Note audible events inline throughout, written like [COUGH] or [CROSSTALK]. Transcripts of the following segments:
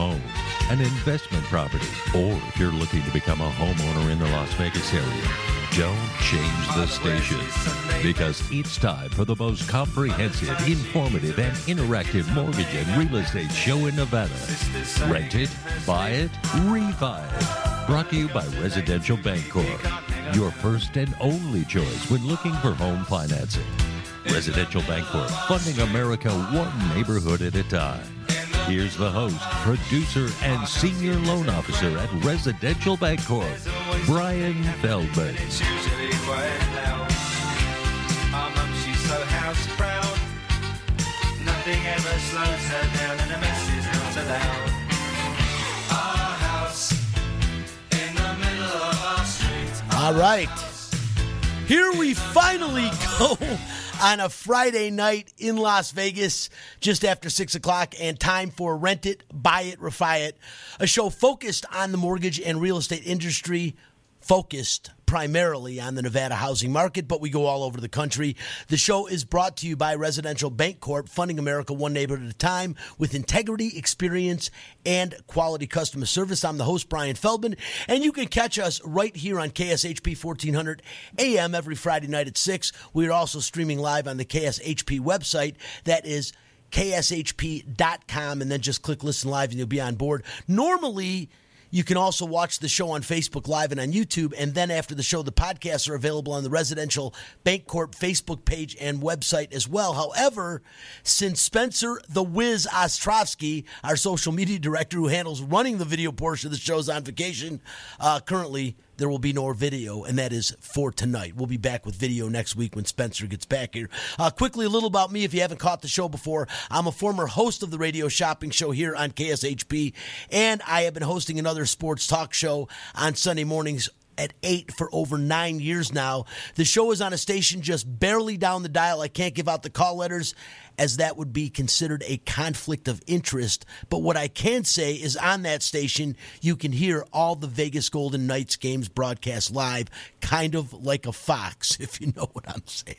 An investment property, or if you're looking to become a homeowner in the Las Vegas area, don't change the station because it's time for the most comprehensive, informative, and interactive mortgage and real estate show in Nevada. Rent it, buy it, refi it. Brought to you by Residential Bancorp, your first and only choice when looking for home financing. Residential Bancorp, funding America one neighborhood at a time. Here's the host, producer, and senior loan officer at Residential Bancorp, Brian Feldman. It's usually quite loud. Our mum, she's so house proud. Nothing ever slows her down, and a mess is not allowed. Our house in the middle of our street. All right. Here we finally [LAUGHS] go on a Friday night in Las Vegas, just after six o'clock, and time for Rent It, Buy It, Refi It, a show focused on the mortgage and real estate industry, focused primarily on the Nevada housing market, but we go all over the country. The show is brought to you by Residential Bancorp, funding America one neighborhood at a time with integrity, experience, and quality customer service. I'm the host, Brian Feldman, and you can catch us right here on KSHP 1400 AM every Friday night at 6. We are also streaming live on the KSHP website. That is kshp.com, and then just click listen live and you'll be on board. Normally, you can also watch the show on Facebook Live and on YouTube. And then after the show, the podcasts are available on the Residential Bancorp Facebook page and website as well. However, since Spencer the Wiz Ostrovsky, our social media director who handles running the video portion of the show, is on vacation, uh, currently there will be no video, and that is for tonight. We'll be back with video next week when Spencer gets back here. Uh, quickly, a little about me if you haven't caught the show before. I'm a former host of the radio shopping show here on KSHP, and I have been hosting another sports talk show on Sunday mornings at 8 for over nine years now. The show is on a station just barely down the dial. I can't give out the call letters as that would be considered a conflict of interest. But what I can say is on that station, you can hear all the Vegas Golden Knights games broadcast live, kind of like a fox, [LAUGHS] if you know what I'm saying.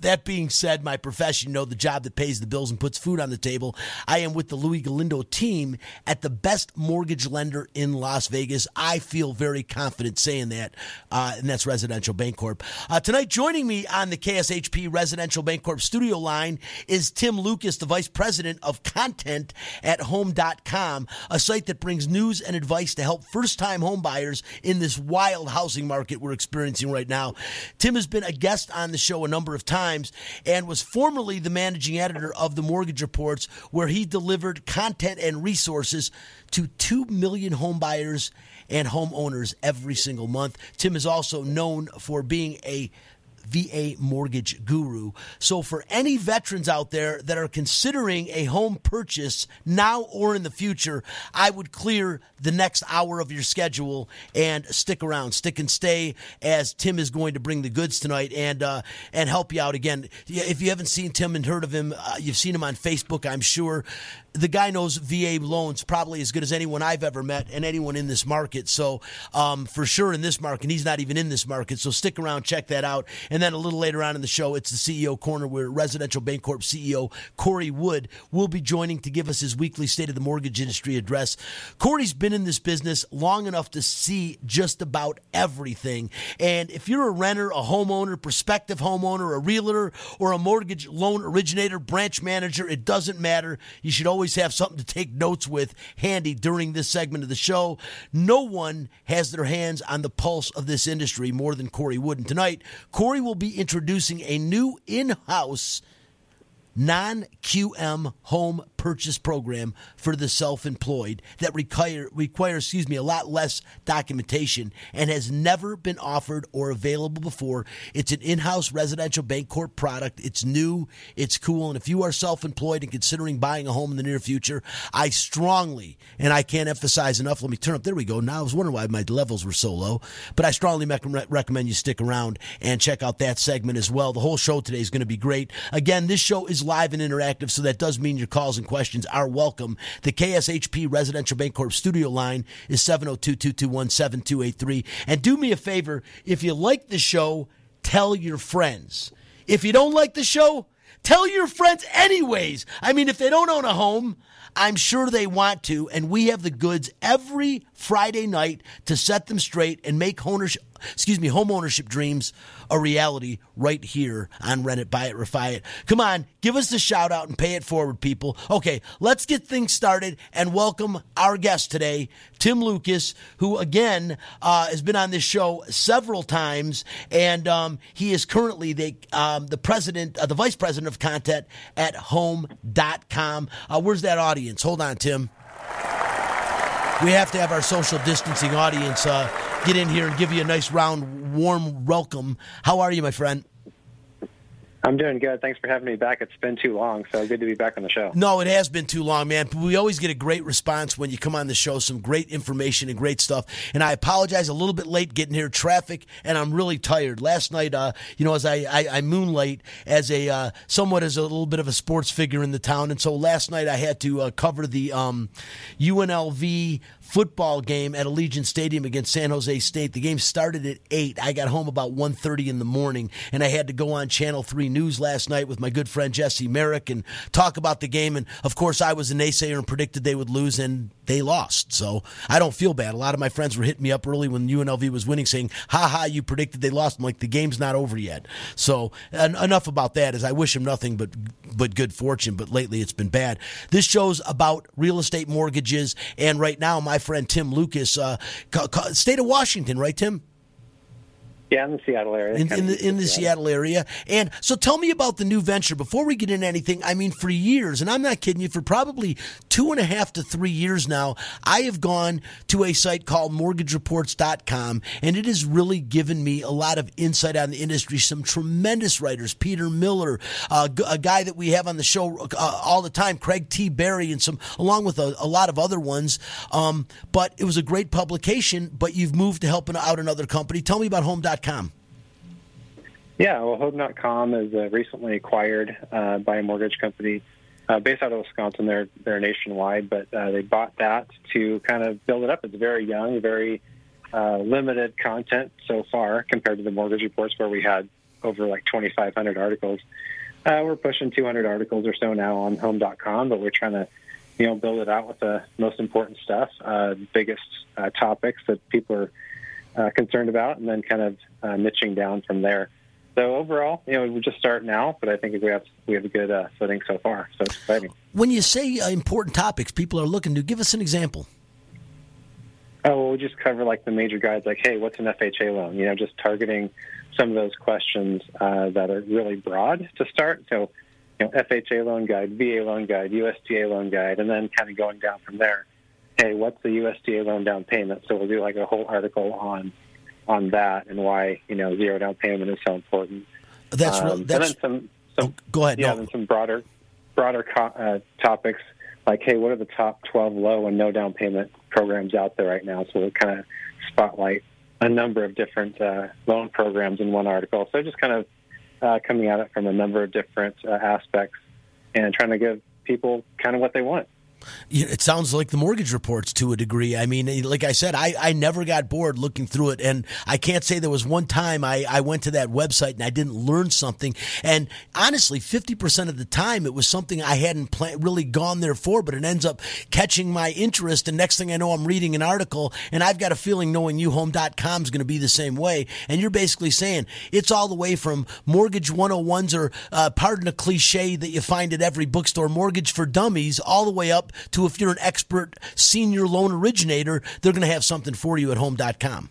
That being said, my profession, you know, the job that pays the bills and puts food on the table, I am with the Louis Galindo team at the best mortgage lender in Las Vegas. I feel very confident saying that, uh, and that's Residential Bancorp. Uh, tonight, joining me on the KSHP Residential Bancorp studio line is Tim Lucas, the Vice President of Content at Home.com, a site that brings news and advice to help first time homebuyers in this wild housing market we're experiencing right now. Tim has been a guest on the show a number of times and was formerly the managing editor of the Mortgage Reports, where he delivered content and resources to 2 million homebuyers and homeowners every single month. Tim is also known for being a VA mortgage guru. So, for any veterans out there that are considering a home purchase now or in the future, I would clear the next hour of your schedule and stick around, stick and stay, as Tim is going to bring the goods tonight and uh, and help you out again. If you haven't seen Tim and heard of him, uh, you've seen him on Facebook, I'm sure. The guy knows VA loans probably as good as anyone I've ever met and anyone in this market. So, um, for sure in this market, he's not even in this market. So, stick around, check that out. And then a little later on in the show, it's the CEO Corner where Residential Bancorp CEO Corey Wood will be joining to give us his weekly State of the Mortgage Industry address. Corey's been in this business long enough to see just about everything. And if you're a renter, a homeowner, prospective homeowner, a realtor, or a mortgage loan originator, branch manager, it doesn't matter. You should always have something to take notes with handy during this segment of the show. No one has their hands on the pulse of this industry more than Corey Wood. And tonight, Corey will be introducing a new in house non QM home purchase program for the self employed that require, requires, excuse me, a lot less documentation and has never been offered or available before. It's an in house residential Bancorp product. It's new, it's cool. And if you are self employed and considering buying a home in the near future, I strongly, and I can't emphasize enough, let me turn up, there we go. Now I was wondering why my levels were so low, but I strongly recommend you stick around and check out that segment as well. The whole show today is going to be great. Again, this show is live and interactive, so that does mean your calls and questions are welcome. The KSHP Residential Bancorp studio line is 702 221 7283. And do me a favor, if you like the show, tell your friends. If you don't like the show, tell your friends anyways. I mean, if they don't own a home, I'm sure they want to, and we have the goods every Friday night to set them straight and make excuse me, home ownership dreams a reality right here on Rent It, Buy It, Refi It. Come on, give us a shout out and pay it forward, people. Okay, let's get things started and welcome our guest today, Tim Lucas, who again uh, has been on this show several times, and um, he is currently the um, the president, uh, the vice president of content at Home.com. Uh, where's that audience? Hold on, Tim. We have to have our social distancing audience uh, get in here and give you a nice round, warm welcome. How are you, my friend? I'm doing good. Thanks for having me back. It's been too long, so good to be back on the show. No, it has been too long, man. We always get a great response when you come on the show, some great information and great stuff. And I apologize a little bit late getting here, traffic, and I'm really tired. Last night, uh, you know, as I, I, I moonlight as a uh, somewhat as a little bit of a sports figure in the town, and so last night I had to uh, cover the um, UNLV football game at Allegiant Stadium against San Jose State. The game started at 8. I got home about 1.30 in the morning, and I had to go on Channel 3 News last night with my good friend Jesse Merrick and talk about the game. And, of course, I was a naysayer and predicted they would lose, and they lost. So I don't feel bad. A lot of my friends were hitting me up early when UNLV was winning, saying, "Ha ha, you predicted they lost." I'm like, the game's not over yet. So en- enough about that. As I wish him nothing but but good fortune. But lately it's been bad. This show's about real estate mortgages, and right now my friend Tim Lucas, uh, state of Washington, right, Tim? Yeah, in the Seattle area. in, in the in the Seattle area. And so, tell me about the new venture before we get into anything. I mean, for years, and I'm not kidding you, for probably two and a half to three years now, I have gone to a site called MortgageReports.com, and it has really given me a lot of insight on the industry. Some tremendous writers, Peter Miller, uh, a guy that we have on the show uh, all the time, Craig T. Berry, and some along with a, a lot of other ones. Um, but it was a great publication. But you've moved to helping out another company. Tell me about Home.com. Yeah, well, Home.com is uh, recently acquired uh, by a mortgage company uh, based out of Wisconsin. They're they're nationwide, but uh, they bought that to kind of build it up. It's very young, very uh, limited content so far compared to the mortgage reports, where we had over like 2,500 articles. Uh, we're pushing 200 articles or so now on Home.com, but we're trying to you know build it out with the most important stuff, biggest topics that people are uh, concerned about, and then kind of uh, niching down from there. So overall, you know, we're just start now, but I think we have we have a good uh, footing so far. So it's exciting. When you say uh, important topics, people are looking to give us an example. Oh, well, we just cover like the major guides, like, hey, what's an FHA loan? You know, just targeting some of those questions uh, that are really broad to start. So, you know, FHA loan guide, VA loan guide, USDA loan guide, and then kind of going down from there. Hey, what's the USDA loan down payment? So we'll do like a whole article on on that and why you know zero down payment is so important. That's Um, real. and That's then some, some oh, go ahead. yeah, no. then some broader broader co- uh, topics like, hey, what are the top 12 low and no down payment programs out there right now? So we'll kind of spotlight a number of different uh, loan programs in one article. So just kind of uh, coming at it from a number of different uh, aspects and trying to give people kind of what they want. It sounds like the mortgage reports to a degree. I mean, like I said, I, I never got bored looking through it. And I can't say there was one time I, I went to that website and I didn't learn something. And honestly, 50% of the time it was something I hadn't really gone there for, but it ends up catching my interest. And next thing I know, I'm reading an article and I've got a feeling knowing youhome.com is going to be the same way. And you're basically saying it's all the way from mortgage 101s or, uh, pardon a cliche that you find at every bookstore, mortgage for dummies, all the way up to if you're an expert senior loan originator, they're going to have something for you at home.com.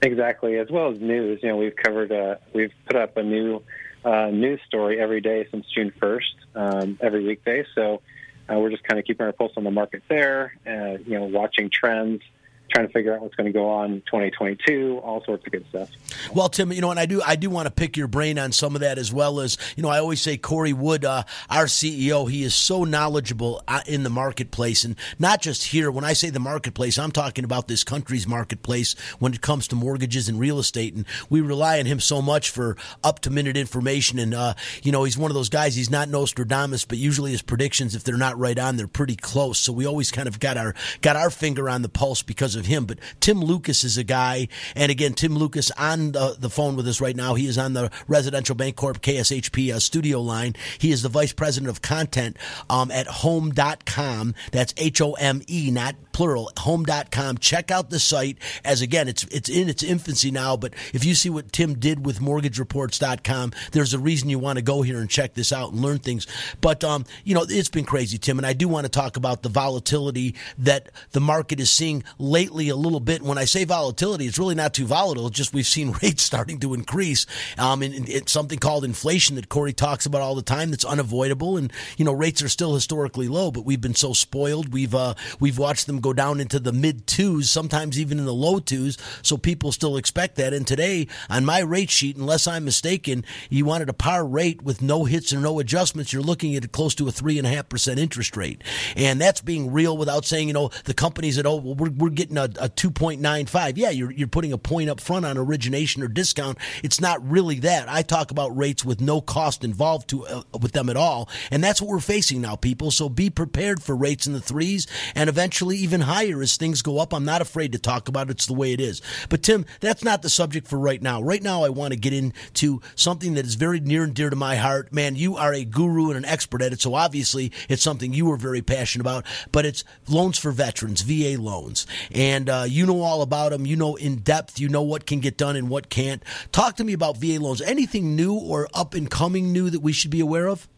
Exactly, as well as news. You know, we've covered, uh, we've put up a new uh, news story every day since June 1st, um, every weekday. So uh, we're just kind of keeping our pulse on the market there, uh, you know, watching trends, trying to figure out what's going to go on 2022, all sorts of good stuff. Well, Tim, you know, and I do, I do want to pick your brain on some of that as well as, you know, I always say Corey Wood, uh, our CEO, he is so knowledgeable uh, in the marketplace, and not just here. When I say the marketplace, I'm talking about this country's marketplace when it comes to mortgages and real estate, and we rely on him so much for up to minute information. And uh, you know, he's one of those guys. He's not Nostradamus, but usually his predictions, if they're not right on, they're pretty close. So we always kind of got our got our finger on the pulse because of him, but Tim Lucas is a guy, and again, Tim Lucas on the, the phone with us right now. He is on the Residential Bancorp KSHP uh, studio line. He is the vice president of content um, at home.com. That's H O M E, not plural, home.com. Check out the site as again, it's it's in its infancy now, but if you see what Tim did with mortgagereports.com, there's a reason you want to go here and check this out and learn things. But um, you know, it's been crazy, Tim, and I do want to talk about the volatility that the market is seeing lately a little bit. When I say volatility, it's really not too volatile. It's just we've seen [LAUGHS] rates starting to increase. Um, and it's something called inflation that Corey talks about all the time that's unavoidable. And you know, rates are still historically low, but we've been so spoiled. We've uh, we've watched them go down into the mid twos, sometimes even in the low twos. So people still expect that. And today on my rate sheet, unless I'm mistaken, you wanted a par rate with no hits and no adjustments. You're looking at close to a three and a half percent interest rate, and that's being real without saying you know the companies that oh well, we're we're getting a, a nine five. Yeah, you're you're putting a point up front on origination or discount. It's not really that. I talk about rates with no cost involved to uh, with them at all, and that's what we're facing now, people. So be prepared for rates in the threes and eventually even higher as things go up. I'm not afraid to talk about it. It's the way it is. But Tim, that's not the subject for right now. Right now, I want to get into something that is very near and dear to my heart. Man, you are a guru and an expert at it, so obviously it's something you are very passionate about. But it's loans for veterans, VA loans, and uh, you know all about them. You know in depth. You know what can get done and what can't. Talk to me about VA loans. Anything new or up and coming new that we should be aware of?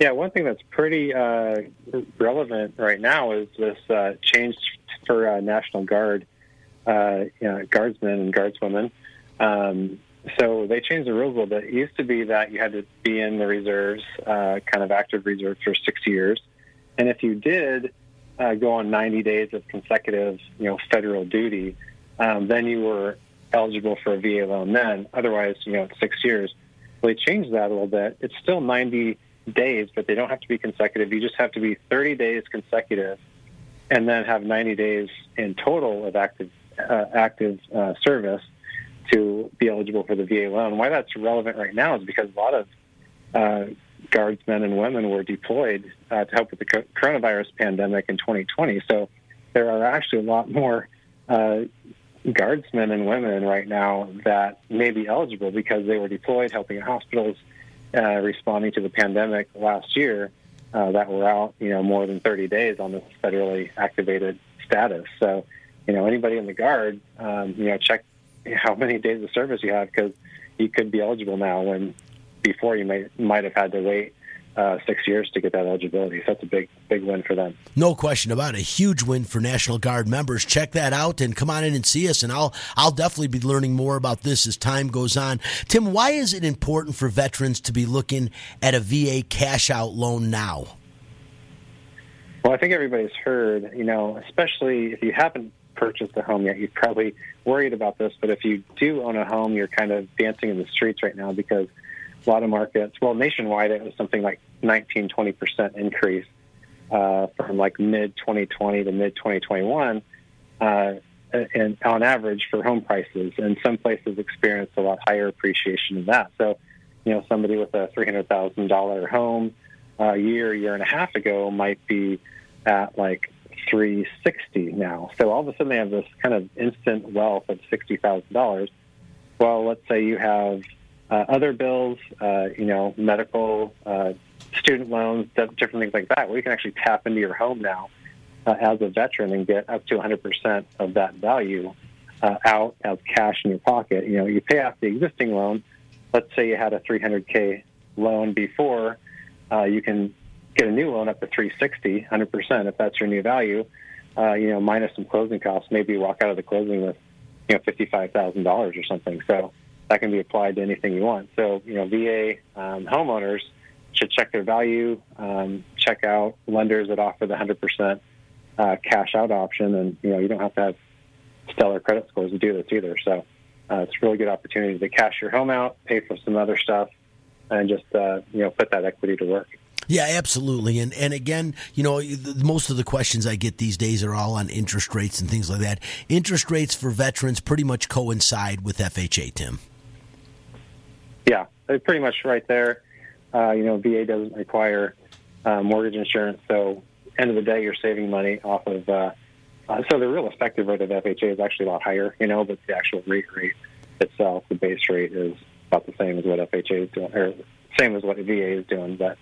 Yeah, one thing that's pretty uh, relevant right now is this uh, change for uh, National Guard, uh, you know, guardsmen and guardswomen. Um, so they changed the rules a little bit. It used to be that you had to be in the reserves, uh, kind of active reserve for six years, and if you did uh, go on 90 days of consecutive, you know, federal duty, um, then you were eligible for a VA loan. Then, otherwise, you know, it's six years. Well, they changed that a little bit. It's still 90 days, but they don't have to be consecutive. You just have to be 30 days consecutive, and then have 90 days in total of active uh, active uh, service to be eligible for the VA loan. Why that's relevant right now is because a lot of uh, guardsmen and women were deployed uh, to help with the coronavirus pandemic in 2020. So there are actually a lot more uh, guardsmen and women right now that may be eligible because they were deployed helping in hospitals uh, responding to the pandemic last year uh, that were out, you know, more than 30 days on this federally activated status. So, you know, anybody in the Guard, um, you know, check how many days of service you have because you could be eligible now when before you might might have had to wait uh, six years to get that eligibility. So that's a big, big win for them. No question about it. A huge win for National Guard members. Check that out and come on in and see us. And I'll, I'll definitely be learning more about this as time goes on. Tim, why is it important for veterans to be looking at a VA cash out loan now? Well, I think everybody's heard, you know, especially if you haven't purchased a home yet, you're probably worried about this. But if you do own a home, you're kind of dancing in the streets right now because a lot of markets, well, nationwide, it was something like 19, 20% increase uh, from like mid 2020 to mid 2021, uh, and on average for home prices. And some places experienced a lot higher appreciation than that. So, you know, somebody with a $300,000 home uh, a year, year and a half ago might be at like 360 now. So all of a sudden they have this kind of instant wealth of $60,000. Well, let's say you have uh, other bills, uh, you know, medical, uh, student loans, different things like that, where you can actually tap into your home now uh, as a veteran and get up to 100% of that value uh, out as cash in your pocket. You know, you pay off the existing loan. Let's say you had a 300k loan before, uh, you can get a new loan up to 360, 100% if that's your new value. You know, minus some closing costs, maybe you walk out of the closing with, you know, $55,000 or something. So that can be applied to anything you want. So, you know, VA um, homeowners should check their value, um, check out lenders that offer the 100% uh, cash out option, and you know, you don't have to have stellar credit scores to do this either. So, uh, it's a really good opportunity to cash your home out, pay for some other stuff, and just uh, you know, put that equity to work. Yeah, absolutely. And and again, you know, most of the questions I get these days are all on interest rates and things like that. Interest rates for veterans pretty much coincide with FHA, Tim. Yeah, pretty much right there. Uh, you know, VA doesn't require uh, mortgage insurance, so end of the day, you're saving money off of uh, Uh, so the real effective rate of FHA is actually a lot higher, you know, but the actual rate rate itself, the base rate, is about the same as what FHA is doing, or same as what VA is doing. But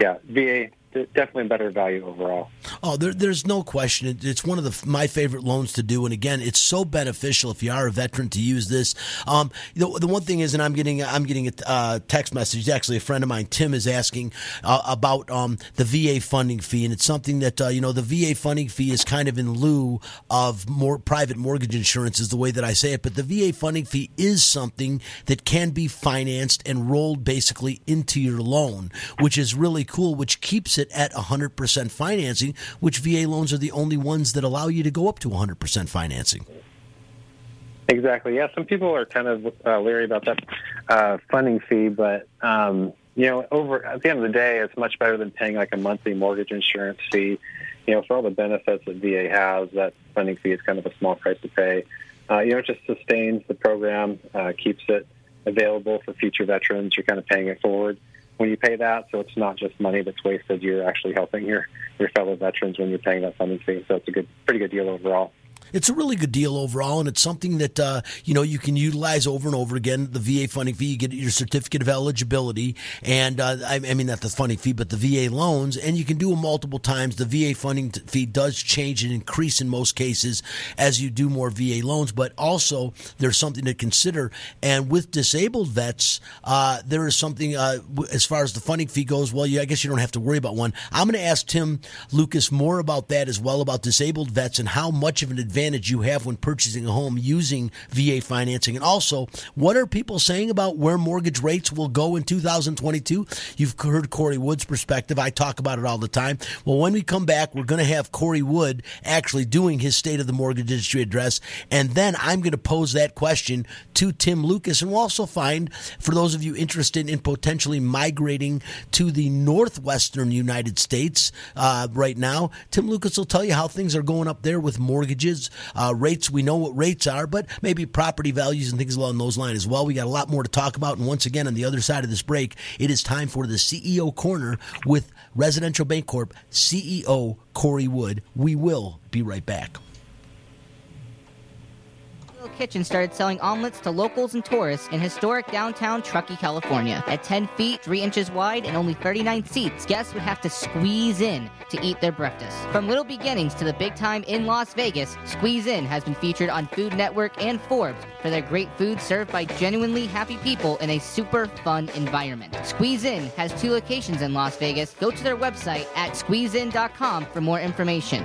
yeah, VA definitely a better value overall. Oh, there, there's no question. It, it's one of the, my favorite loans to do, and again, it's so beneficial if you are a veteran to use this. Um, the, the one thing is, and I'm getting I'm getting a uh, text message. Actually, a friend of mine, Tim, is asking uh, about um, the VA funding fee, and it's something that uh, you know the VA funding fee is kind of in lieu of more private mortgage insurance, is the way that I say it. But the VA funding fee is something that can be financed and rolled basically into your loan, which is really cool, which keeps it it at 100% financing, which VA loans are the only ones that allow you to go up to 100% financing. Exactly. Yeah, some people are kind of uh, leery about that uh, funding fee, but um, you know, over at the end of the day, it's much better than paying like a monthly mortgage insurance fee. You know, for all the benefits that VA has, that funding fee is kind of a small price to pay. Uh, you know, it just sustains the program, uh, keeps it available for future veterans. You're kind of paying it forward when you pay that. So it's not just money that's wasted. You're actually helping your, your fellow veterans when you're paying that funding fee. So it's a good, pretty good deal overall it's a really good deal overall, and it's something that uh, you know you can utilize over and over again. The VA funding fee, you get your certificate of eligibility, and uh, I, I, mean not the funding fee, but the VA loans, and you can do them multiple times. The VA funding fee does change and increase in most cases as you do more VA loans, but also there's something to consider. And with disabled vets, uh, there is something uh, as far as the funding fee goes. Well, I guess you don't have to worry about one. I'm going to ask Tim Lucas more about that as well about disabled vets and how much of an advantage advantage you have when purchasing a home using VA financing? And also, what are people saying about where mortgage rates will go in 2022? You've heard Corey Wood's perspective. I talk about it all the time. Well, when we come back, we're going to have Corey Wood actually doing his State of the Mortgage Industry address. And then I'm going to pose that question to Tim Lucas. And we'll also find, for those of you interested in potentially migrating to the northwestern United States uh, right now, Tim Lucas will tell you how things are going up there with mortgages, uh, rates. We know what rates are, but maybe property values and things along those lines as well. We got a lot more to talk about. And once again, on the other side of this break, it is time for the CEO Corner with Residential Bancorp CEO Corey Wood. We will be right back. Kitchen started selling omelets to locals and tourists in historic downtown Truckee, California. At 10 feet, 3 inches wide, and only 39 seats, guests would have to squeeze in to eat their breakfast. From little beginnings to the big time in Las Vegas, Squeeze In has been featured on Food Network and Forbes for their great food served by genuinely happy people in a super fun environment. Squeeze In has two locations in Las Vegas. Go to their website at squeezein.com for more information.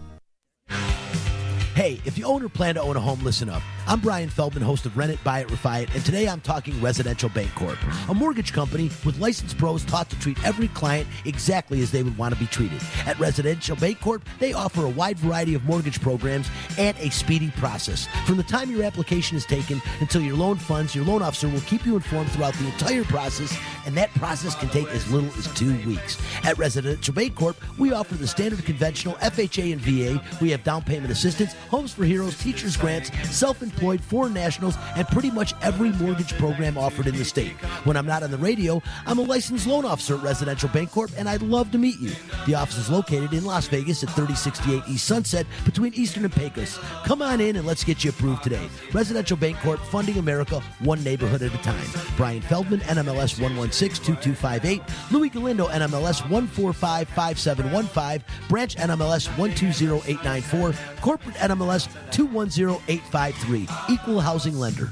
Hey, if you own or plan to own a home, listen up. I'm Brian Feldman, host of Rent It, Buy It, Refi It, and today I'm talking Residential Bancorp, a mortgage company with licensed pros taught to treat every client exactly as they would want to be treated. At Residential Bancorp, they offer a wide variety of mortgage programs and a speedy process. From the time your application is taken until your loan funds, your loan officer will keep you informed throughout the entire process, and that process can take as little as two weeks. At Residential Bancorp, we offer the standard conventional FHA and VA. We have down payment assistance, homes for heroes, teachers grants, self employed, foreign nationals, and pretty much every mortgage program offered in the state. When I'm not on the radio, I'm a licensed loan officer at Residential Bancorp, and I'd love to meet you. The office is located in Las Vegas at 3068 East Sunset between Eastern and Pecos. Come on in and let's get you approved today. Residential Bancorp, funding America one neighborhood at a time. Brian Feldman, NMLS 1162258. Louis Galindo, NMLS 1455715. Branch NMLS 120894. Corporate NMLS 210853. Equal housing lender.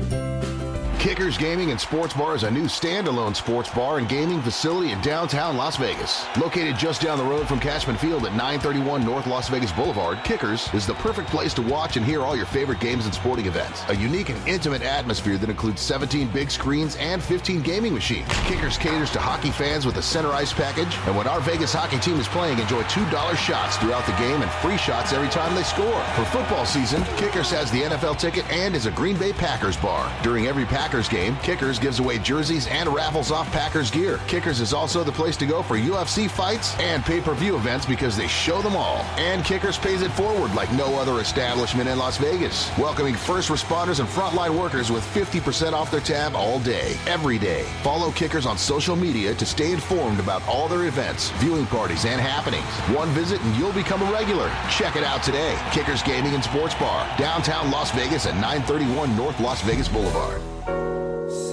Kickers Gaming and Sports Bar is a new standalone sports bar and gaming facility in downtown Las Vegas. Located just down the road from Cashman Field at 931 North Las Vegas Boulevard, Kickers is the perfect place to watch and hear all your favorite games and sporting events. A unique and intimate atmosphere that includes 17 big screens and 15 gaming machines. Kickers caters to hockey fans with a center ice package, and when our Vegas hockey team is playing, enjoy $2 shots throughout the game and free shots every time they score. For football season, Kickers has the NFL ticket and is a Green Bay Packers bar. During every Packers Packers game, Kickers gives away jerseys and raffles off Packers gear. Kickers is also the place to go for UFC fights and pay-per-view events because they show them all. And Kickers pays it forward like no other establishment in Las Vegas, welcoming first responders and frontline workers with 50% off their tab all day, every day. Follow Kickers on social media to stay informed about all their events, viewing parties, and happenings. One visit and you'll become a regular. Check it out today. Kickers Gaming and Sports Bar, downtown Las Vegas at 931 North Las Vegas Boulevard.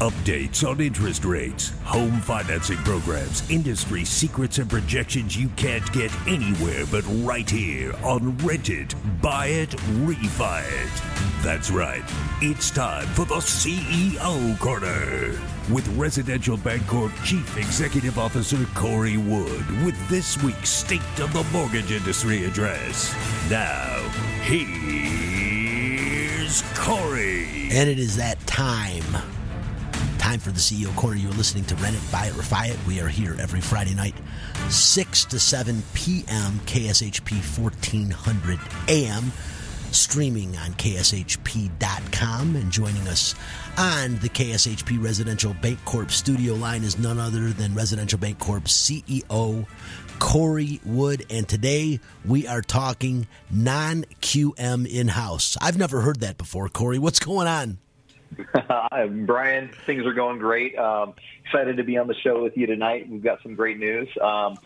Updates on interest rates, home financing programs, industry secrets, and projections you can't get anywhere but right here on Rent It, Buy It, Refi It. That's right. It's time for the CEO Corner with Residential Bancorp Chief Executive Officer Corey Wood with this week's State of the Mortgage Industry address. Now, here's Corey. And it is that time. Time for the CEO Corner. You're listening to Rent It, Buy It, Refi It. We are here every Friday night, 6 to 7 p.m., KSHP 1400 AM, streaming on KSHP.com. And joining us on the KSHP Residential Bancorp studio line is none other than Residential Bancorp CEO Corey Wood, and today we are talking non QM in house. I've never heard that before, Corey. What's going on? [LAUGHS] Brian, things are going great. Um, excited to be on the show with you tonight. We've got some great news. Um,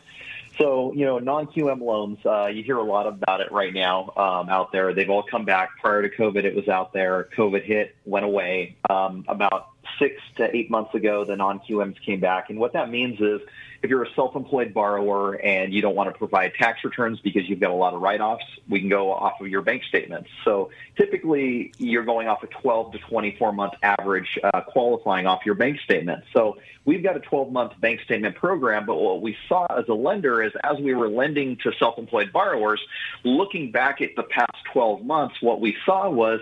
so, you know, non QM loans, uh, you hear a lot about it right now um, out there. They've all come back. Prior to COVID, it was out there. COVID hit, went away. Um, about six to eight months ago, the non QMs came back. And what that means is if you're a self-employed borrower and you don't want to provide tax returns because you've got a lot of write-offs, we can go off of your bank statements. So typically you're going off a 12 to 24 month average uh, qualifying off your bank statement. So we've got a 12 month bank statement program, but what we saw as a lender is as we were lending to self-employed borrowers, looking back at the past 12 months, what we saw was,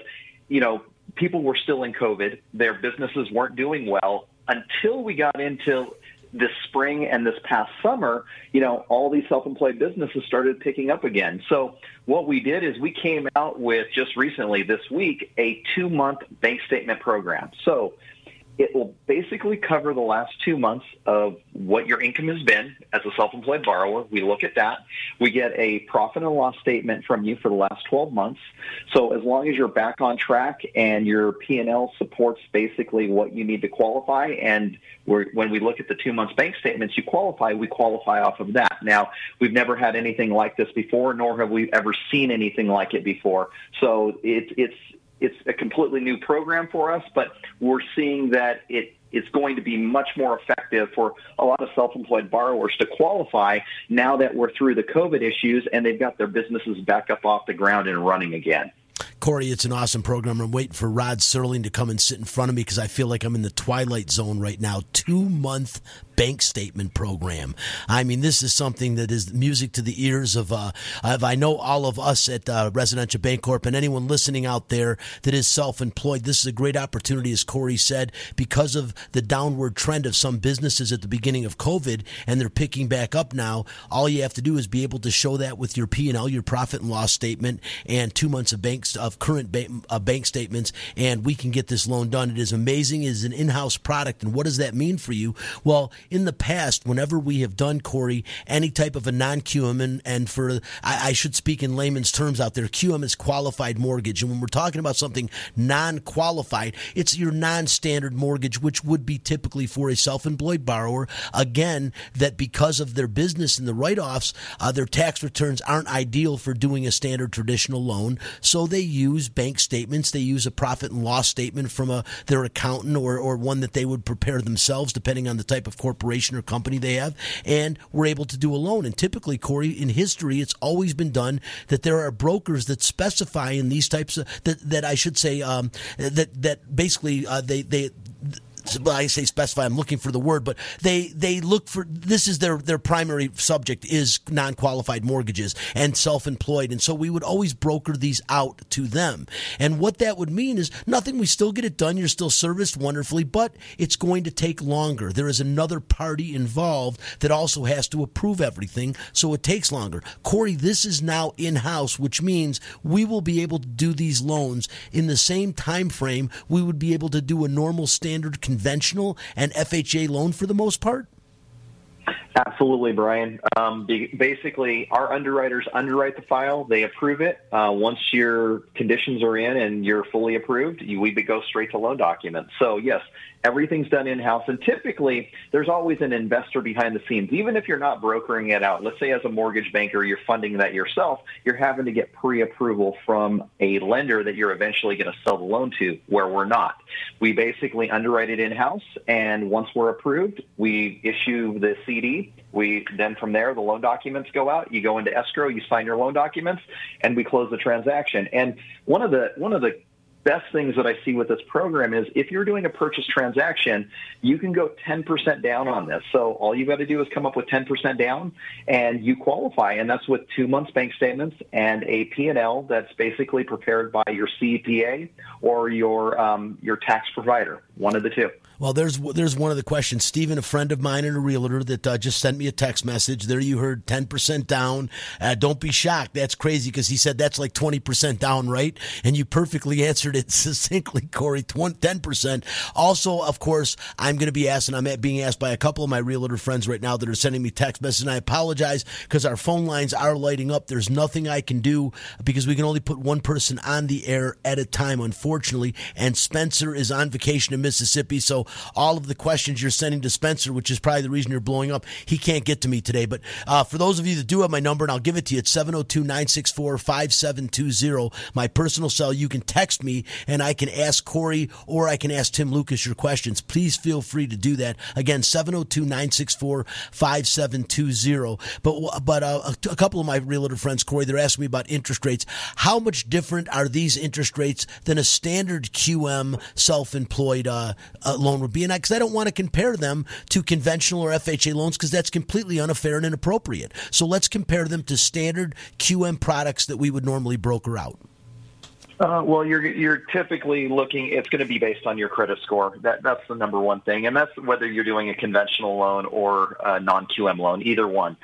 you know, people were still in COVID. Their businesses weren't doing well until we got into this spring and this past summer, you know, all these self-employed businesses started picking up again. So what we did is we came out with just recently this week a two-month bank statement program. So it will basically cover the last two months of what your income has been as a self-employed borrower. We look at that. We get a profit and loss statement from you for the last 12 months. So as long as you're back on track and your P&L supports basically what you need to qualify, and when we look at the two months bank statements, you qualify, we qualify off of that. Now, we've never had anything like this before, nor have we ever seen anything like it before. So it, it's it's a completely new program for us, but we're seeing that it it's going to be much more effective for a lot of self-employed borrowers to qualify now that we're through the COVID issues and they've got their businesses back up off the ground and running again. Corey, it's an awesome program. I'm waiting for Rod Serling to come and sit in front of me because I feel like I'm in the twilight zone right now. Two month bank statement program. I mean, this is something that is music to the ears of, uh, of I know all of us at uh, Residential Bancorp and anyone listening out there that is self employed. This is a great opportunity, as Corey said, because of the downward trend of some businesses at the beginning of COVID, and they're picking back up now. All you have to do is be able to show that with your P and L, your profit and loss statement, and two months of bank of of current ba- uh, bank statements, and we can get this loan done. It is amazing. It is an in-house product, and what does that mean for you? Well, in the past, whenever we have done Corey any type of a non-QM, and, and for I, I should speak in layman's terms out there, QM is qualified mortgage, and when we're talking about something non-qualified, it's your non-standard mortgage, which would be typically for a self-employed borrower. Again, that because of their business and the write-offs, uh, their tax returns aren't ideal for doing a standard traditional loan, so they use bank statements. They use a profit and loss statement from a their accountant or or one that they would prepare themselves, depending on the type of corporation or company they have, and we're able to do a loan. And typically, Corey, in history, it's always been done that there are brokers that specify in these types of that that I should say um, that that basically uh, they they I say specify. I'm looking for the word, but they they look for this is their their primary subject is non qualified mortgages and self employed, and so we would always broker these out to them. And what that would mean is nothing. We still get it done. You're still serviced wonderfully, but it's going to take longer. There is another party involved that also has to approve everything, so it takes longer. Corey, this is now in house, which means we will be able to do these loans in the same time frame we would be able to do a normal standard conventional and FHA loan for the most part? Absolutely, Brian. Um, basically, our underwriters underwrite the file, they approve it. Uh, once your conditions are in and you're fully approved, you, we go straight to loan documents. So, yes, everything's done in house. And typically, there's always an investor behind the scenes. Even if you're not brokering it out, let's say as a mortgage banker, you're funding that yourself, you're having to get pre approval from a lender that you're eventually going to sell the loan to, where we're not. We basically underwrite it in house, and once we're approved, we issue the CD we then from there the loan documents go out. You go into escrow, you sign your loan documents, and we close the transaction. And one of the one of the best things that I see with this program is if you're doing a purchase transaction, you can go 10% down on this. So all you've got to do is come up with 10% down and you qualify. And that's with two months bank statements and a P&L that's basically prepared by your CPA or your, um, your tax provider, one of the two. Well, there's there's one of the questions. Stephen, a friend of mine and a realtor, that uh, just sent me a text message. There, you heard ten percent down. Uh, don't be shocked. That's crazy because he said that's like twenty percent down, right? And you perfectly [LAUGHS] answered it [LAUGHS] succinctly, Corey. Ten percent. Also, of course, I'm going to be asked, and I'm being asked by a couple of my realtor friends right now that are sending me text messages. And I apologize because our phone lines are lighting up. There's nothing I can do because we can only put one person on the air at a time, unfortunately. And Spencer is on vacation in Mississippi, so all of the questions you're sending to Spencer, which is probably the reason you're blowing up. He can't get to me today. But uh, for those of you that do have my number, and I'll give it to you, it's 702 964 5720. My personal cell. You can text me and I can ask Corey or I can ask Tim Lucas your questions. Please feel free to do that. Again, 702 964 5720. But, but uh, a couple of my realtor friends, Corey, they're asking me about interest rates. How much different are these interest rates than a standard QM self employed uh, uh, loan would be? And because I, I don't want to compare them to conventional or FHA loans because that's completely unfair and inappropriate. So let's compare them to standard QM products that we would normally broker out. Uh, well, you're you're typically looking. It's going to be based on your credit score. That that's the number one thing, and that's whether you're doing a conventional loan or a non-QM loan, either one.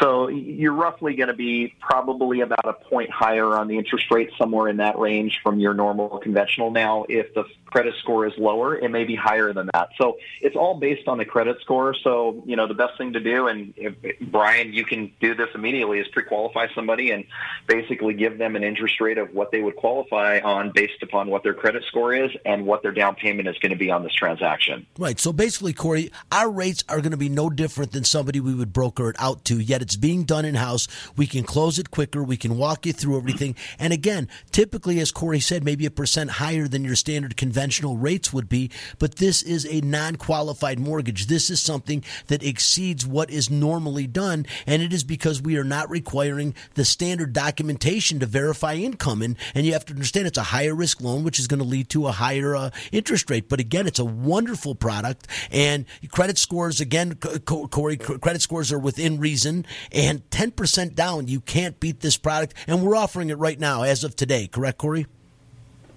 So you're roughly going to be probably about a point higher on the interest rate, somewhere in that range from your normal conventional. Now, if the credit score is lower, it may be higher than that. So it's all based on the credit score. So you know the best thing to do, and if, Brian, you can do this immediately, is pre-qualify somebody and basically give them an interest rate of what they would qualify on based upon what their credit score is and what their down payment is going to be on this transaction. Right. So basically, Corey, our rates are going to be no different than somebody we would broker it out to, yet it's being done in house. We can close it quicker. We can walk you through everything. And again, typically, as Corey said, maybe a percent higher than your standard conventional rates would be, but this is a non qualified mortgage. This is something that exceeds what is normally done. And it is because we are not requiring the standard documentation to verify income. And, and you have to understand it's a higher risk loan, which is going to lead to a higher uh, interest rate. But again, it's a wonderful product, and credit scores again, Corey, credit scores are within reason, and ten percent down, you can't beat this product, and we're offering it right now as of today. Correct, Corey?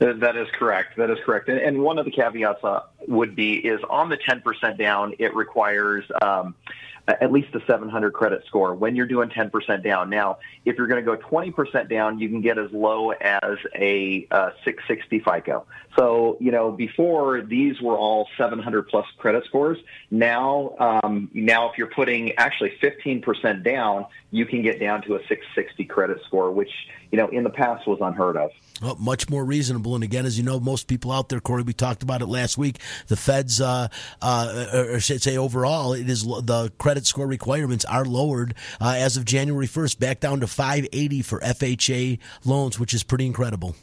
That is correct. That is correct. And one of the caveats uh, would be is on the 10% down, it requires um, at least a 700 credit score when you're doing 10% down. Now, if you're going to go 20% down, you can get as low as a uh, 660 FICO. So, you know, before these were all 700 plus credit scores. Now, um, now if you're putting actually 15% down, you can get down to a 660 credit score, which, you know, in the past was unheard of. Well, much more reasonable. And again, as you know, most people out there, Corey, we talked about it last week. The Fed's, uh, uh, or should say overall, it is the credit score requirements are lowered uh, as of January 1st, back down to 580 for FHA loans, which is pretty incredible.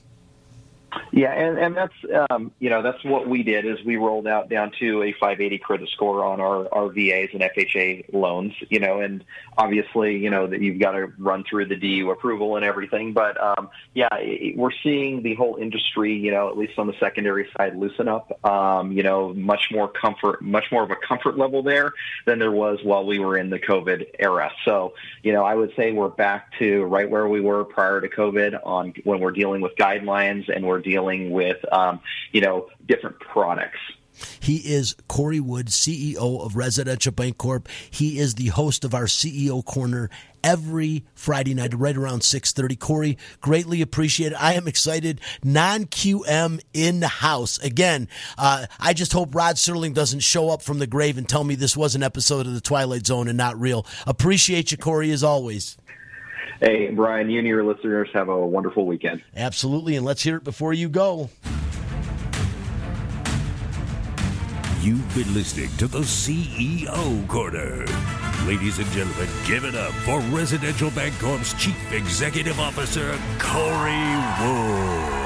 Yeah, and, and that's um, you know that's what we did is we rolled out down to a 580 credit score on our, our VAs and FHA loans. You know, and obviously you know that you've got to run through the DU approval and everything. But um, yeah, it, we're seeing the whole industry, you know, at least on the secondary side, loosen up. Um, you know, much more comfort, much more of a comfort level there than there was while we were in the COVID era. So you know, I would say we're back to right where we were prior to COVID on when we're dealing with guidelines and we're dealing with, um, you know, different products. He is Corey Wood, CEO of Residential Bancorp. He is the host of our CEO Corner every Friday night, right around 6.30. Corey, greatly appreciate it. I am excited. Non-QM in the house. Again, uh, I just hope Rod Serling doesn't show up from the grave and tell me this was an episode of The Twilight Zone and not real. Appreciate you, Corey, as always. Hey, Brian, you and your listeners have a wonderful weekend. Absolutely, and let's hear it before you go. You've been listening to the CEO Corner. Ladies and gentlemen, give it up for Residential Bancorp's Chief Executive Officer, Corey Wood.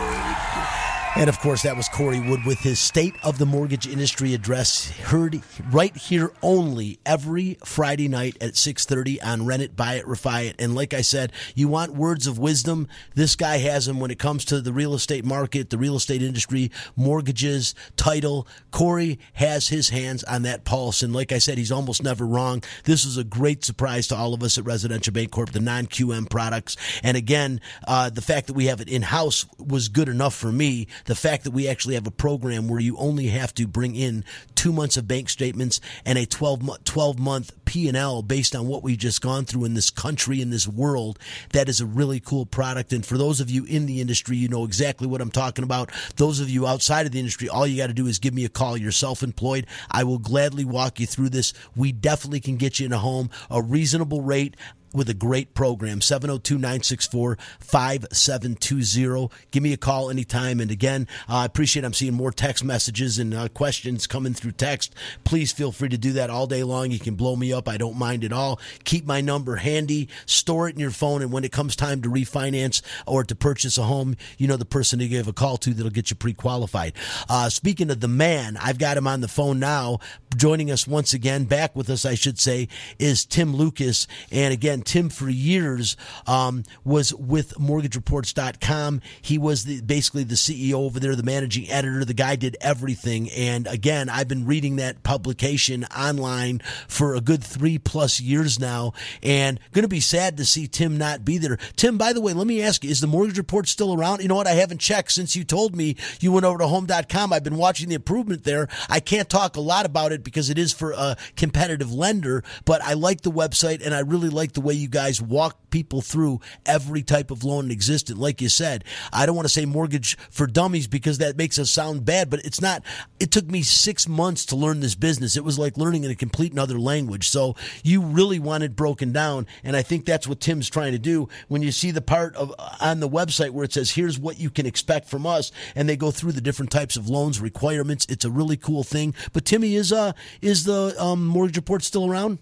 And of course, that was Corey Wood with his State of the Mortgage Industry address, heard right here only every Friday night at 6:30 on Rent It, Buy It, Refi It. And like I said, you want words of wisdom? This guy has them when it comes to the real estate market, the real estate industry, mortgages, title. Corey has his hands on that pulse, and like I said, he's almost never wrong. This is a great surprise to all of us at Residential Bancorp, the non-QM products. And again, uh, the fact that we have it in house was good enough for me the fact that we actually have a program where you only have to bring in two months of bank statements and a 12 month, 12 month P&L based on what we've just gone through in this country, in this world, that is a really cool product. And for those of you in the industry, you know exactly what I'm talking about. Those of you outside of the industry, all you got to do is give me a call. You're self-employed. I will gladly walk you through this. We definitely can get you in a home, a reasonable rate with a great program. 702-964-5720 give me a call anytime. And again uh, i appreciate i'm seeing more text messages and uh, questions coming through text. Please feel free to do that all day long. You can blow me up. I don't mind at all. Keep my number handy. Store it in your phone. And when it comes time to refinance or to purchase a home you know the person to give a call to that'll get you pre-qualified. Uh, speaking of the man i've got him on the phone now. Joining us once again back with us i should say is tim lucas. And again Tim for years um, was with MortgageReports.com. He was the, basically the CEO over there, the managing editor. The guy did everything. And again, I've been reading that publication online for a good three plus years now, and going to be sad to see Tim not be there. Tim, by the way, let me ask you: Is the Mortgage Report still around? You know what? I haven't checked since you told me you went over to Home.com. I've been watching the improvement there. I can't talk a lot about it because it is for a competitive lender, but I like the website and I really like the way way you guys walk people through every type of loan in existence. Like you said, I don't want to say mortgage for dummies because that makes us sound bad, but it's not. It took me six months to learn this business. It was like learning in a complete another language. So you really want it broken down, and I think that's what Tim's trying to do. When you see the part of on the website where it says, "Here's what you can expect from us," and they go through the different types of loans requirements, it's a really cool thing. But Timmy is uh is the um, mortgage report still around?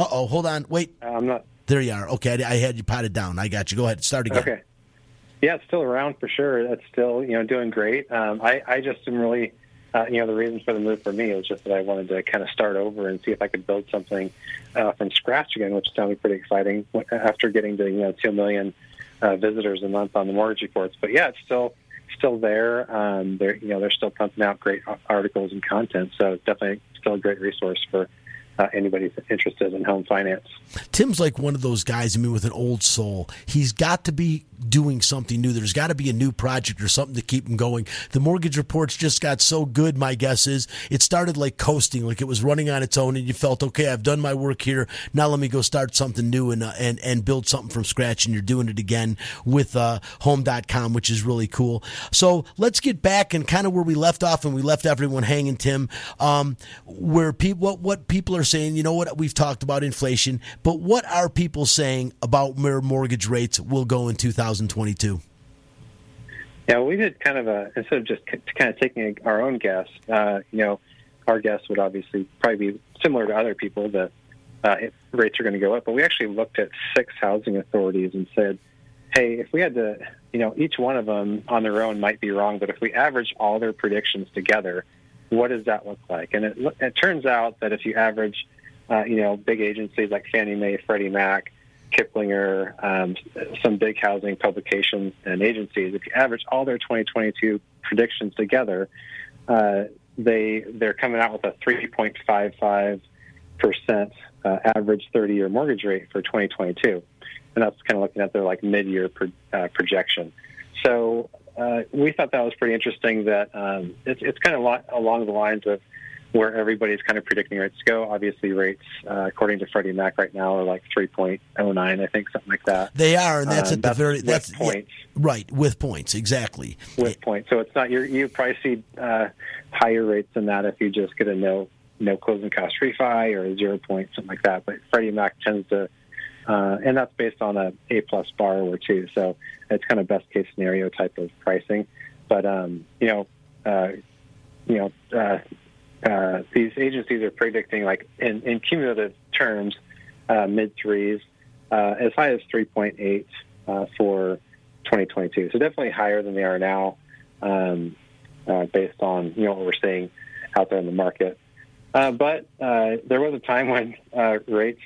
Uh oh, hold on, wait. I'm not. There you are. Okay, I, I had you potted down. I got you. Go ahead, start again. Okay. Yeah, it's still around for sure. It's still you know doing great. Um, I I just am really. Uh, you know, the reason for the move for me was just that I wanted to kind of start over and see if I could build something uh, from scratch again, which sounded pretty exciting after getting to, you know, 2 million uh, visitors a month on the mortgage reports. But yeah, it's still still there. Um, they're, you know, they're still pumping out great articles and content. So it's definitely still a great resource for uh, anybody's interested in home finance. Tim's like one of those guys, I mean, with an old soul. He's got to be doing something new. There's got to be a new project or something to keep him going. The mortgage reports just got so good, my guess is it started like coasting, like it was running on its own, and you felt, okay, I've done my work here. Now let me go start something new and, uh, and, and build something from scratch. And you're doing it again with uh, home.com, which is really cool. So let's get back and kind of where we left off and we left everyone hanging, Tim, um, where people, what, what people are saying, you know what, we've talked about inflation, but what are people saying about where mortgage rates will go in 2022? Yeah, we did kind of a instead of just kind of taking our own guess. Uh, you know, our guess would obviously probably be similar to other people that uh, rates are going to go up. But we actually looked at six housing authorities and said, hey, if we had to, you know, each one of them on their own might be wrong, but if we average all their predictions together, what does that look like? And it, it turns out that if you average, uh, you know, big agencies like Fannie Mae, Freddie Mac, Kiplinger, um, some big housing publications and agencies, if you average all their 2022 predictions together, uh, they they're coming out with a 3.55 percent uh, average 30-year mortgage rate for 2022, and that's kind of looking at their like mid-year pro- uh, projection. So uh, we thought that was pretty interesting. That um, it's, it's kind of lo- along the lines of where everybody's kind of predicting rates to go. Obviously, rates uh, according to Freddie Mac right now are like 3.09, I think, something like that. They are, and that's Um, at the that's very with that's points. yeah, right with points exactly. with points. So it's not you. You probably see uh, higher rates than that if you just get a no no closing cost refi or a zero point something like that. But Freddie Mac tends to, uh, and that's based on a A plus borrower too. So it's kind of best case scenario type of pricing. But um, you know, uh, you know, uh, uh, these agencies are predicting like in, in cumulative terms, uh, mid threes, uh, as high as 3.8 uh, for 2022. So definitely higher than they are now, um, based on you know what we're seeing out there in the market. But there was a time when rates,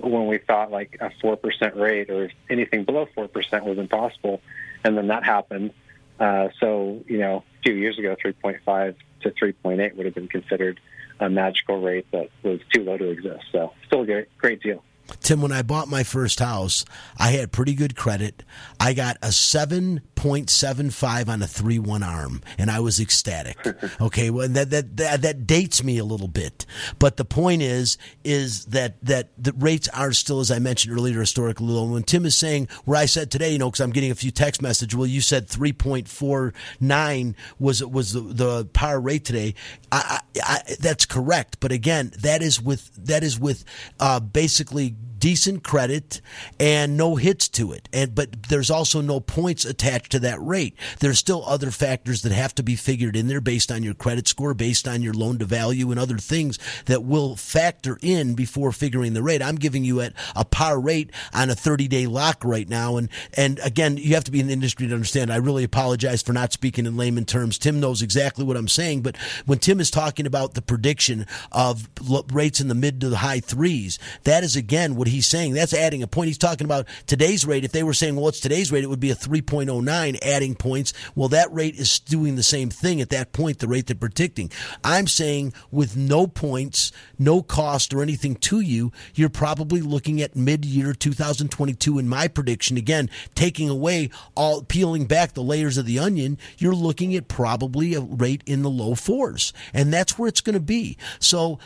when we thought like a four percent rate or anything below four percent was impossible, and then that happened. Uh, so you know, a few years ago, 3.5 to 3.8 would have been considered a magical rate that was too low to exist. So still a great, great deal. Tim, when I bought my first house, I had pretty good credit. I got a 7.75 on a 3 1 arm, and I was ecstatic. [LAUGHS] Okay, well, that, that, that, that dates me a little bit. But the point is, is that, that the rates are still, as I mentioned earlier, historically low. When Tim is saying, where I said today, you know, because I'm getting a few text messages, well, you said 3.49 was, was the, the par rate today. I, I, I, that's correct. But again, that is with, that is with, uh, basically decent credit and no hits to it. And but there's also no points attached to that rate. There's still other factors that have to be figured in there based on your credit score, based on your loan to value and other things that will factor in before figuring the rate. I'm giving you at a par rate on a 30 day lock right now. And and again, you have to be in the industry to understand. I really apologize for not speaking in layman terms. Tim knows exactly what I'm saying, but when Tim is talking about the prediction of rates in the mid to the high threes, that is again what he's saying. That's adding a point. He's talking about today's rate. If they were saying, well, what's today's rate? It would be a 3.09 adding points. Well, that rate is doing the same thing at that point, the rate they're predicting. I'm saying with no points, no cost or anything to you, you're probably looking at mid year 2022 in my prediction. Again, taking away all, peeling back the layers of the onion, you're looking at probably a rate in the low fours. And that's where it's going to be. So,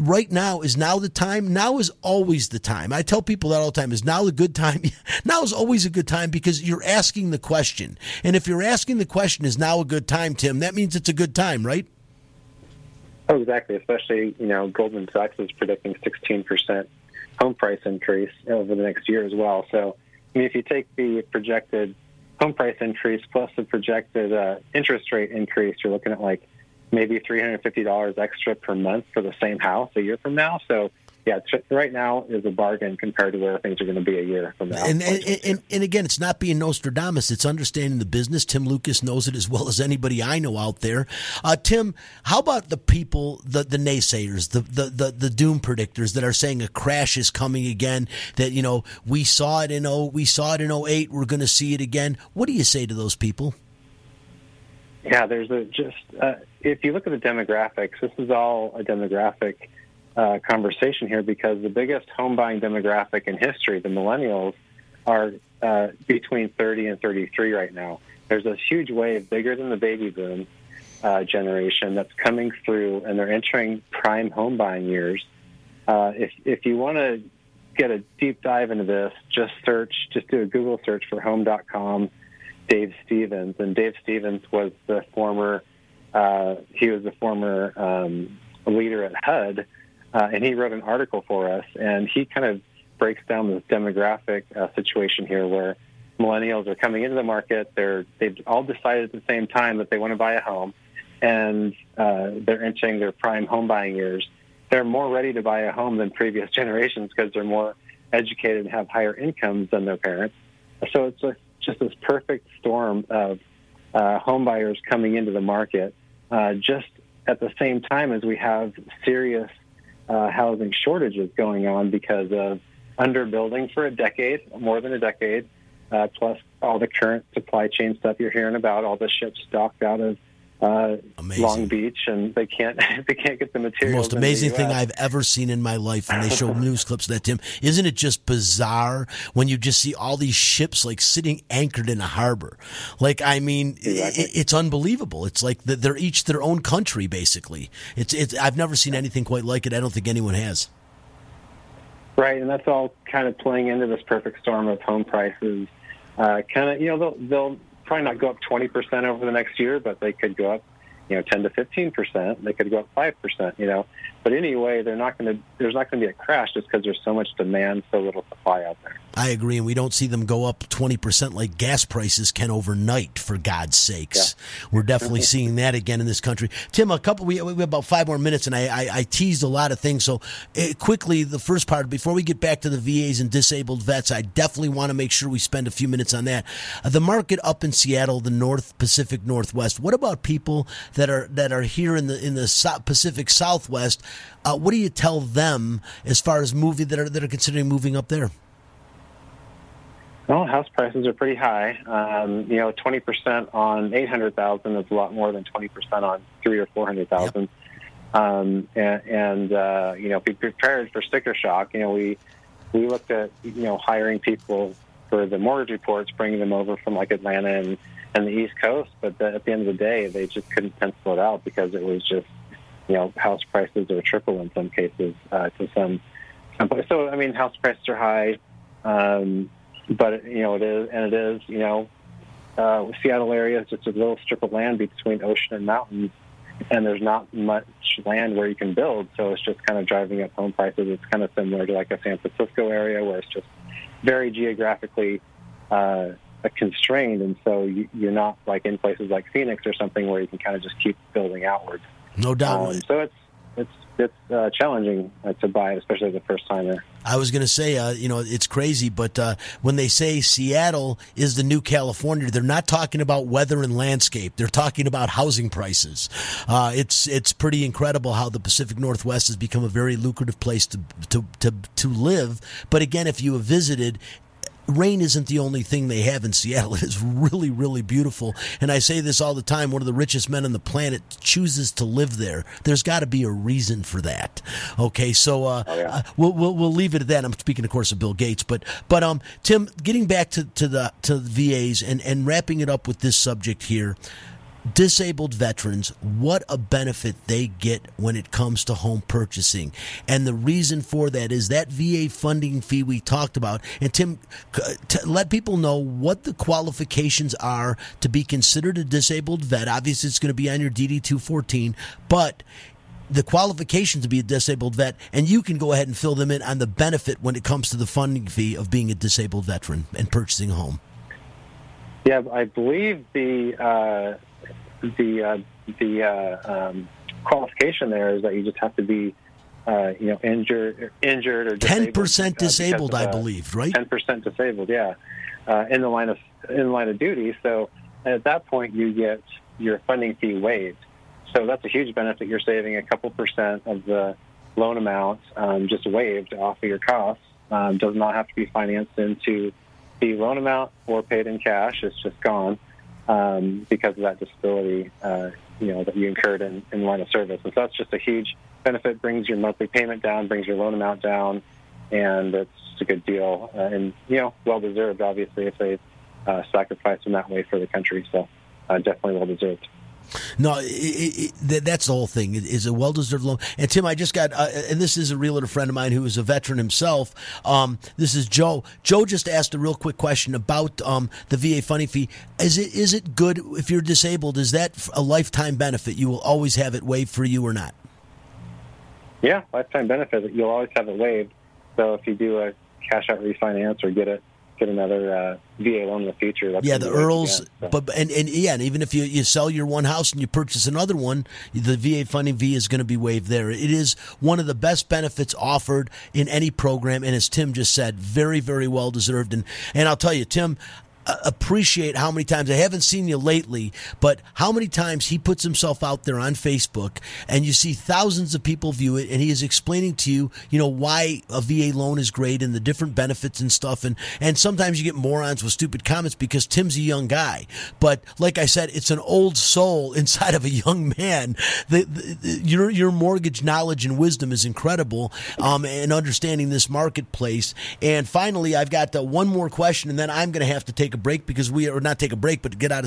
right now is now the time. Now is always the time. I tell people that all the time. Is now the good time? [LAUGHS] now is always a good time because you're asking the question. And if you're asking the question, is now a good time, Tim? That means it's a good time, right? Oh, exactly. Especially, you know, Goldman Sachs is predicting 16% home price increase over the next year as well. So, I mean, if you take the projected home price increase plus the projected uh, interest rate increase, you're looking at like maybe $350 extra per month for the same house a year from now. So, yeah, right now is a bargain compared to where things are going to be a year from now. And, and, and, and again, it's not being Nostradamus. It's understanding the business. Tim Lucas knows it as well as anybody I know out there. Uh, Tim, how about the people, the, the naysayers, the, the, the, the doom predictors that are saying a crash is coming again? That you know we saw it in oh we saw it in 08, We're going to see it again. What do you say to those people? Yeah, there's a just uh, if you look at the demographics, this is all a demographic uh, conversation here because the biggest home buying demographic in history, the millennials, are uh, between 30 and 33 right now. There's a huge wave bigger than the baby boom uh, generation that's coming through, and they're entering prime home buying years. Uh, if if you want to get a deep dive into this, just search, just do a Google search for Home.com, Dave Stevens, and Dave Stevens was the former uh, he was the former um, leader at HUD, uh, and he wrote an article for us, and he kind of breaks down this demographic uh, situation here where millennials are coming into the market. They're they've all decided at the same time that they want to buy a home, and uh, they're entering their prime home buying years. They're more ready to buy a home than previous [LAUGHS] generations because they're more educated and have higher incomes than their parents. So it's a, just this perfect storm of uh, home buyers coming into the market uh, just at the same time as we have serious uh, housing shortages going on because of underbuilding for a decade, more than a decade, uh, plus all the current supply chain stuff you're hearing about, all the ships docked out of uh, Long Beach, and they can't [LAUGHS] they can't get the material. most amazing thing I've ever seen in my life, and they show [LAUGHS] news clips of that, Tim. Isn't it just bizarre when you just see all these ships like sitting anchored in a harbor? Like, I mean, i it's unbelievable. It's like they're each their own country, basically. It's, it's, I've never seen anything quite like it. I don't think anyone has. Right, and that's all kind of playing into this perfect storm of home prices. Uh, kind of, you know, they'll, they'll probably not go up 20% over the next year, but they could go up, you know, 10 to 15%. They could go up 5%, you know. But anyway, they're not going to, there's not going to be a crash just because there's so much demand, so little supply out there. I agree, and we don't see them go up 20% like gas prices can overnight, for God's sakes. We're definitely [LAUGHS] seeing that again in this country. Tim, a couple, we, we have about five more minutes, and I, I, I teased a lot of things. So, uh, quickly, the first part, before we get back to the VAs and disabled vets, I definitely want to make sure we spend a few minutes on that. Uh, the market up in Seattle, the North Pacific Northwest, what about people that are that are here in the in the so- Pacific Southwest? Uh, what do you tell them as far as movie that are that are considering moving up there? Well, house prices are pretty high. Um, you know, 20% on 800,000 is a lot more than 20% on three or 400,000. Um, and, and uh, you know, be prepared for sticker shock. You know, we we looked at you know hiring people for the mortgage reports, bringing them over from like Atlanta and, and the East Coast, but the, at the end of the day, they just couldn't pencil it out because it was just you know house prices are triple in some cases uh, to some. So I mean, house prices are high. Um, but you know it is, and it is, you know, uh, Seattle area is just a little strip of land between ocean and mountains, and there's not much land where you can build, so it's just kind of driving up home prices. It's kind of similar to like a San Francisco area where it's just very geographically uh, constrained, and so you, you're not like in places like Phoenix or something where you can kind of just keep building outwards. No doubt. Um, so it's it's it's uh, challenging uh, to buy, it, especially the first timer. I was going to say, uh, you know, it's crazy, but uh, when they say Seattle is the new California, they're not talking about weather and landscape. They're talking about housing prices. Uh, it's it's pretty incredible how the Pacific Northwest has become a very lucrative place to to to, to live. But again, if you have visited. Rain isn't the only thing they have in Seattle. [LAUGHS] It is really, really beautiful. And I say this all the time one of the richest men on the planet chooses to live there. There's got to be a reason for that. Okay, so uh, uh, we'll, we'll, we'll leave it at that. I'm speaking, of course, of Bill Gates. But, but um, Tim, getting back to, to, the, to the VAs and, and wrapping it up with this subject here disabled veterans, what a benefit they get when it comes to home purchasing. And the reason for that is that VA funding fee we talked about. And Tim, let people know what the qualifications are to be considered a disabled vet. Obviously, it's going to be on your DD 214, but the qualifications to be a disabled vet, and you can go ahead and fill them in on the benefit when it comes to the funding fee of being a disabled veteran and purchasing a home. Yeah, I believe the uh, the uh, the uh, um, qualification there is that you just have to be uh, you know injured injured or Ten percent disabled, I believe, right? Ten percent disabled, yeah, uh, in the line of in the line of duty. So at that point, you get your funding fee waived. So that's a huge benefit. You're saving a couple percent of the loan amount um, just waived off of your costs. Um, does not have to be financed into the loan amount or paid in cash. It's just gone um, because of that disability, uh, you know, that you incurred in, in line of service. And so that's just a huge benefit brings your monthly payment down, brings your loan amount down, and it's a good deal. Uh, and you know, well deserved, obviously, if they uh, sacrificed in that way for the country. So uh, definitely well deserved. No, it, it, that's the whole thing. It is a well deserved loan. And Tim, I just got, uh, and this is a realtor friend of mine who is a veteran himself. Um, this is Joe. Joe just asked a real quick question about um, the VA funding fee. Is it is it good if you're disabled? Is that a lifetime benefit? You will always have it waived for you or not? Yeah, lifetime benefit. You'll always have it waived. So if you do a cash out refinance or get it get another uh, VA loan in the future. That's yeah, the IRRRLs, again, so. but and, and yeah, and even if you, you sell your one house and you purchase another one, the VA funding fee is going to be waived there. It is one of the best benefits offered in any program, and as Tim just said, very very well deserved. And and I'll tell you, Tim, appreciate how many times I haven't seen you lately, but how many times he puts himself out there on Facebook and you see thousands of people view it and he is explaining to you, you know, why a VA loan is great and the different benefits and stuff. And, and sometimes you get morons with stupid comments because Tim's a young guy. But like I said, it's an old soul [LAUGHS] inside of a young man. The, the, your, your mortgage knowledge and wisdom is incredible um, and understanding this marketplace. And finally, I've got uh, one more question and then I'm going to have to take break because we are not take a break, but get out of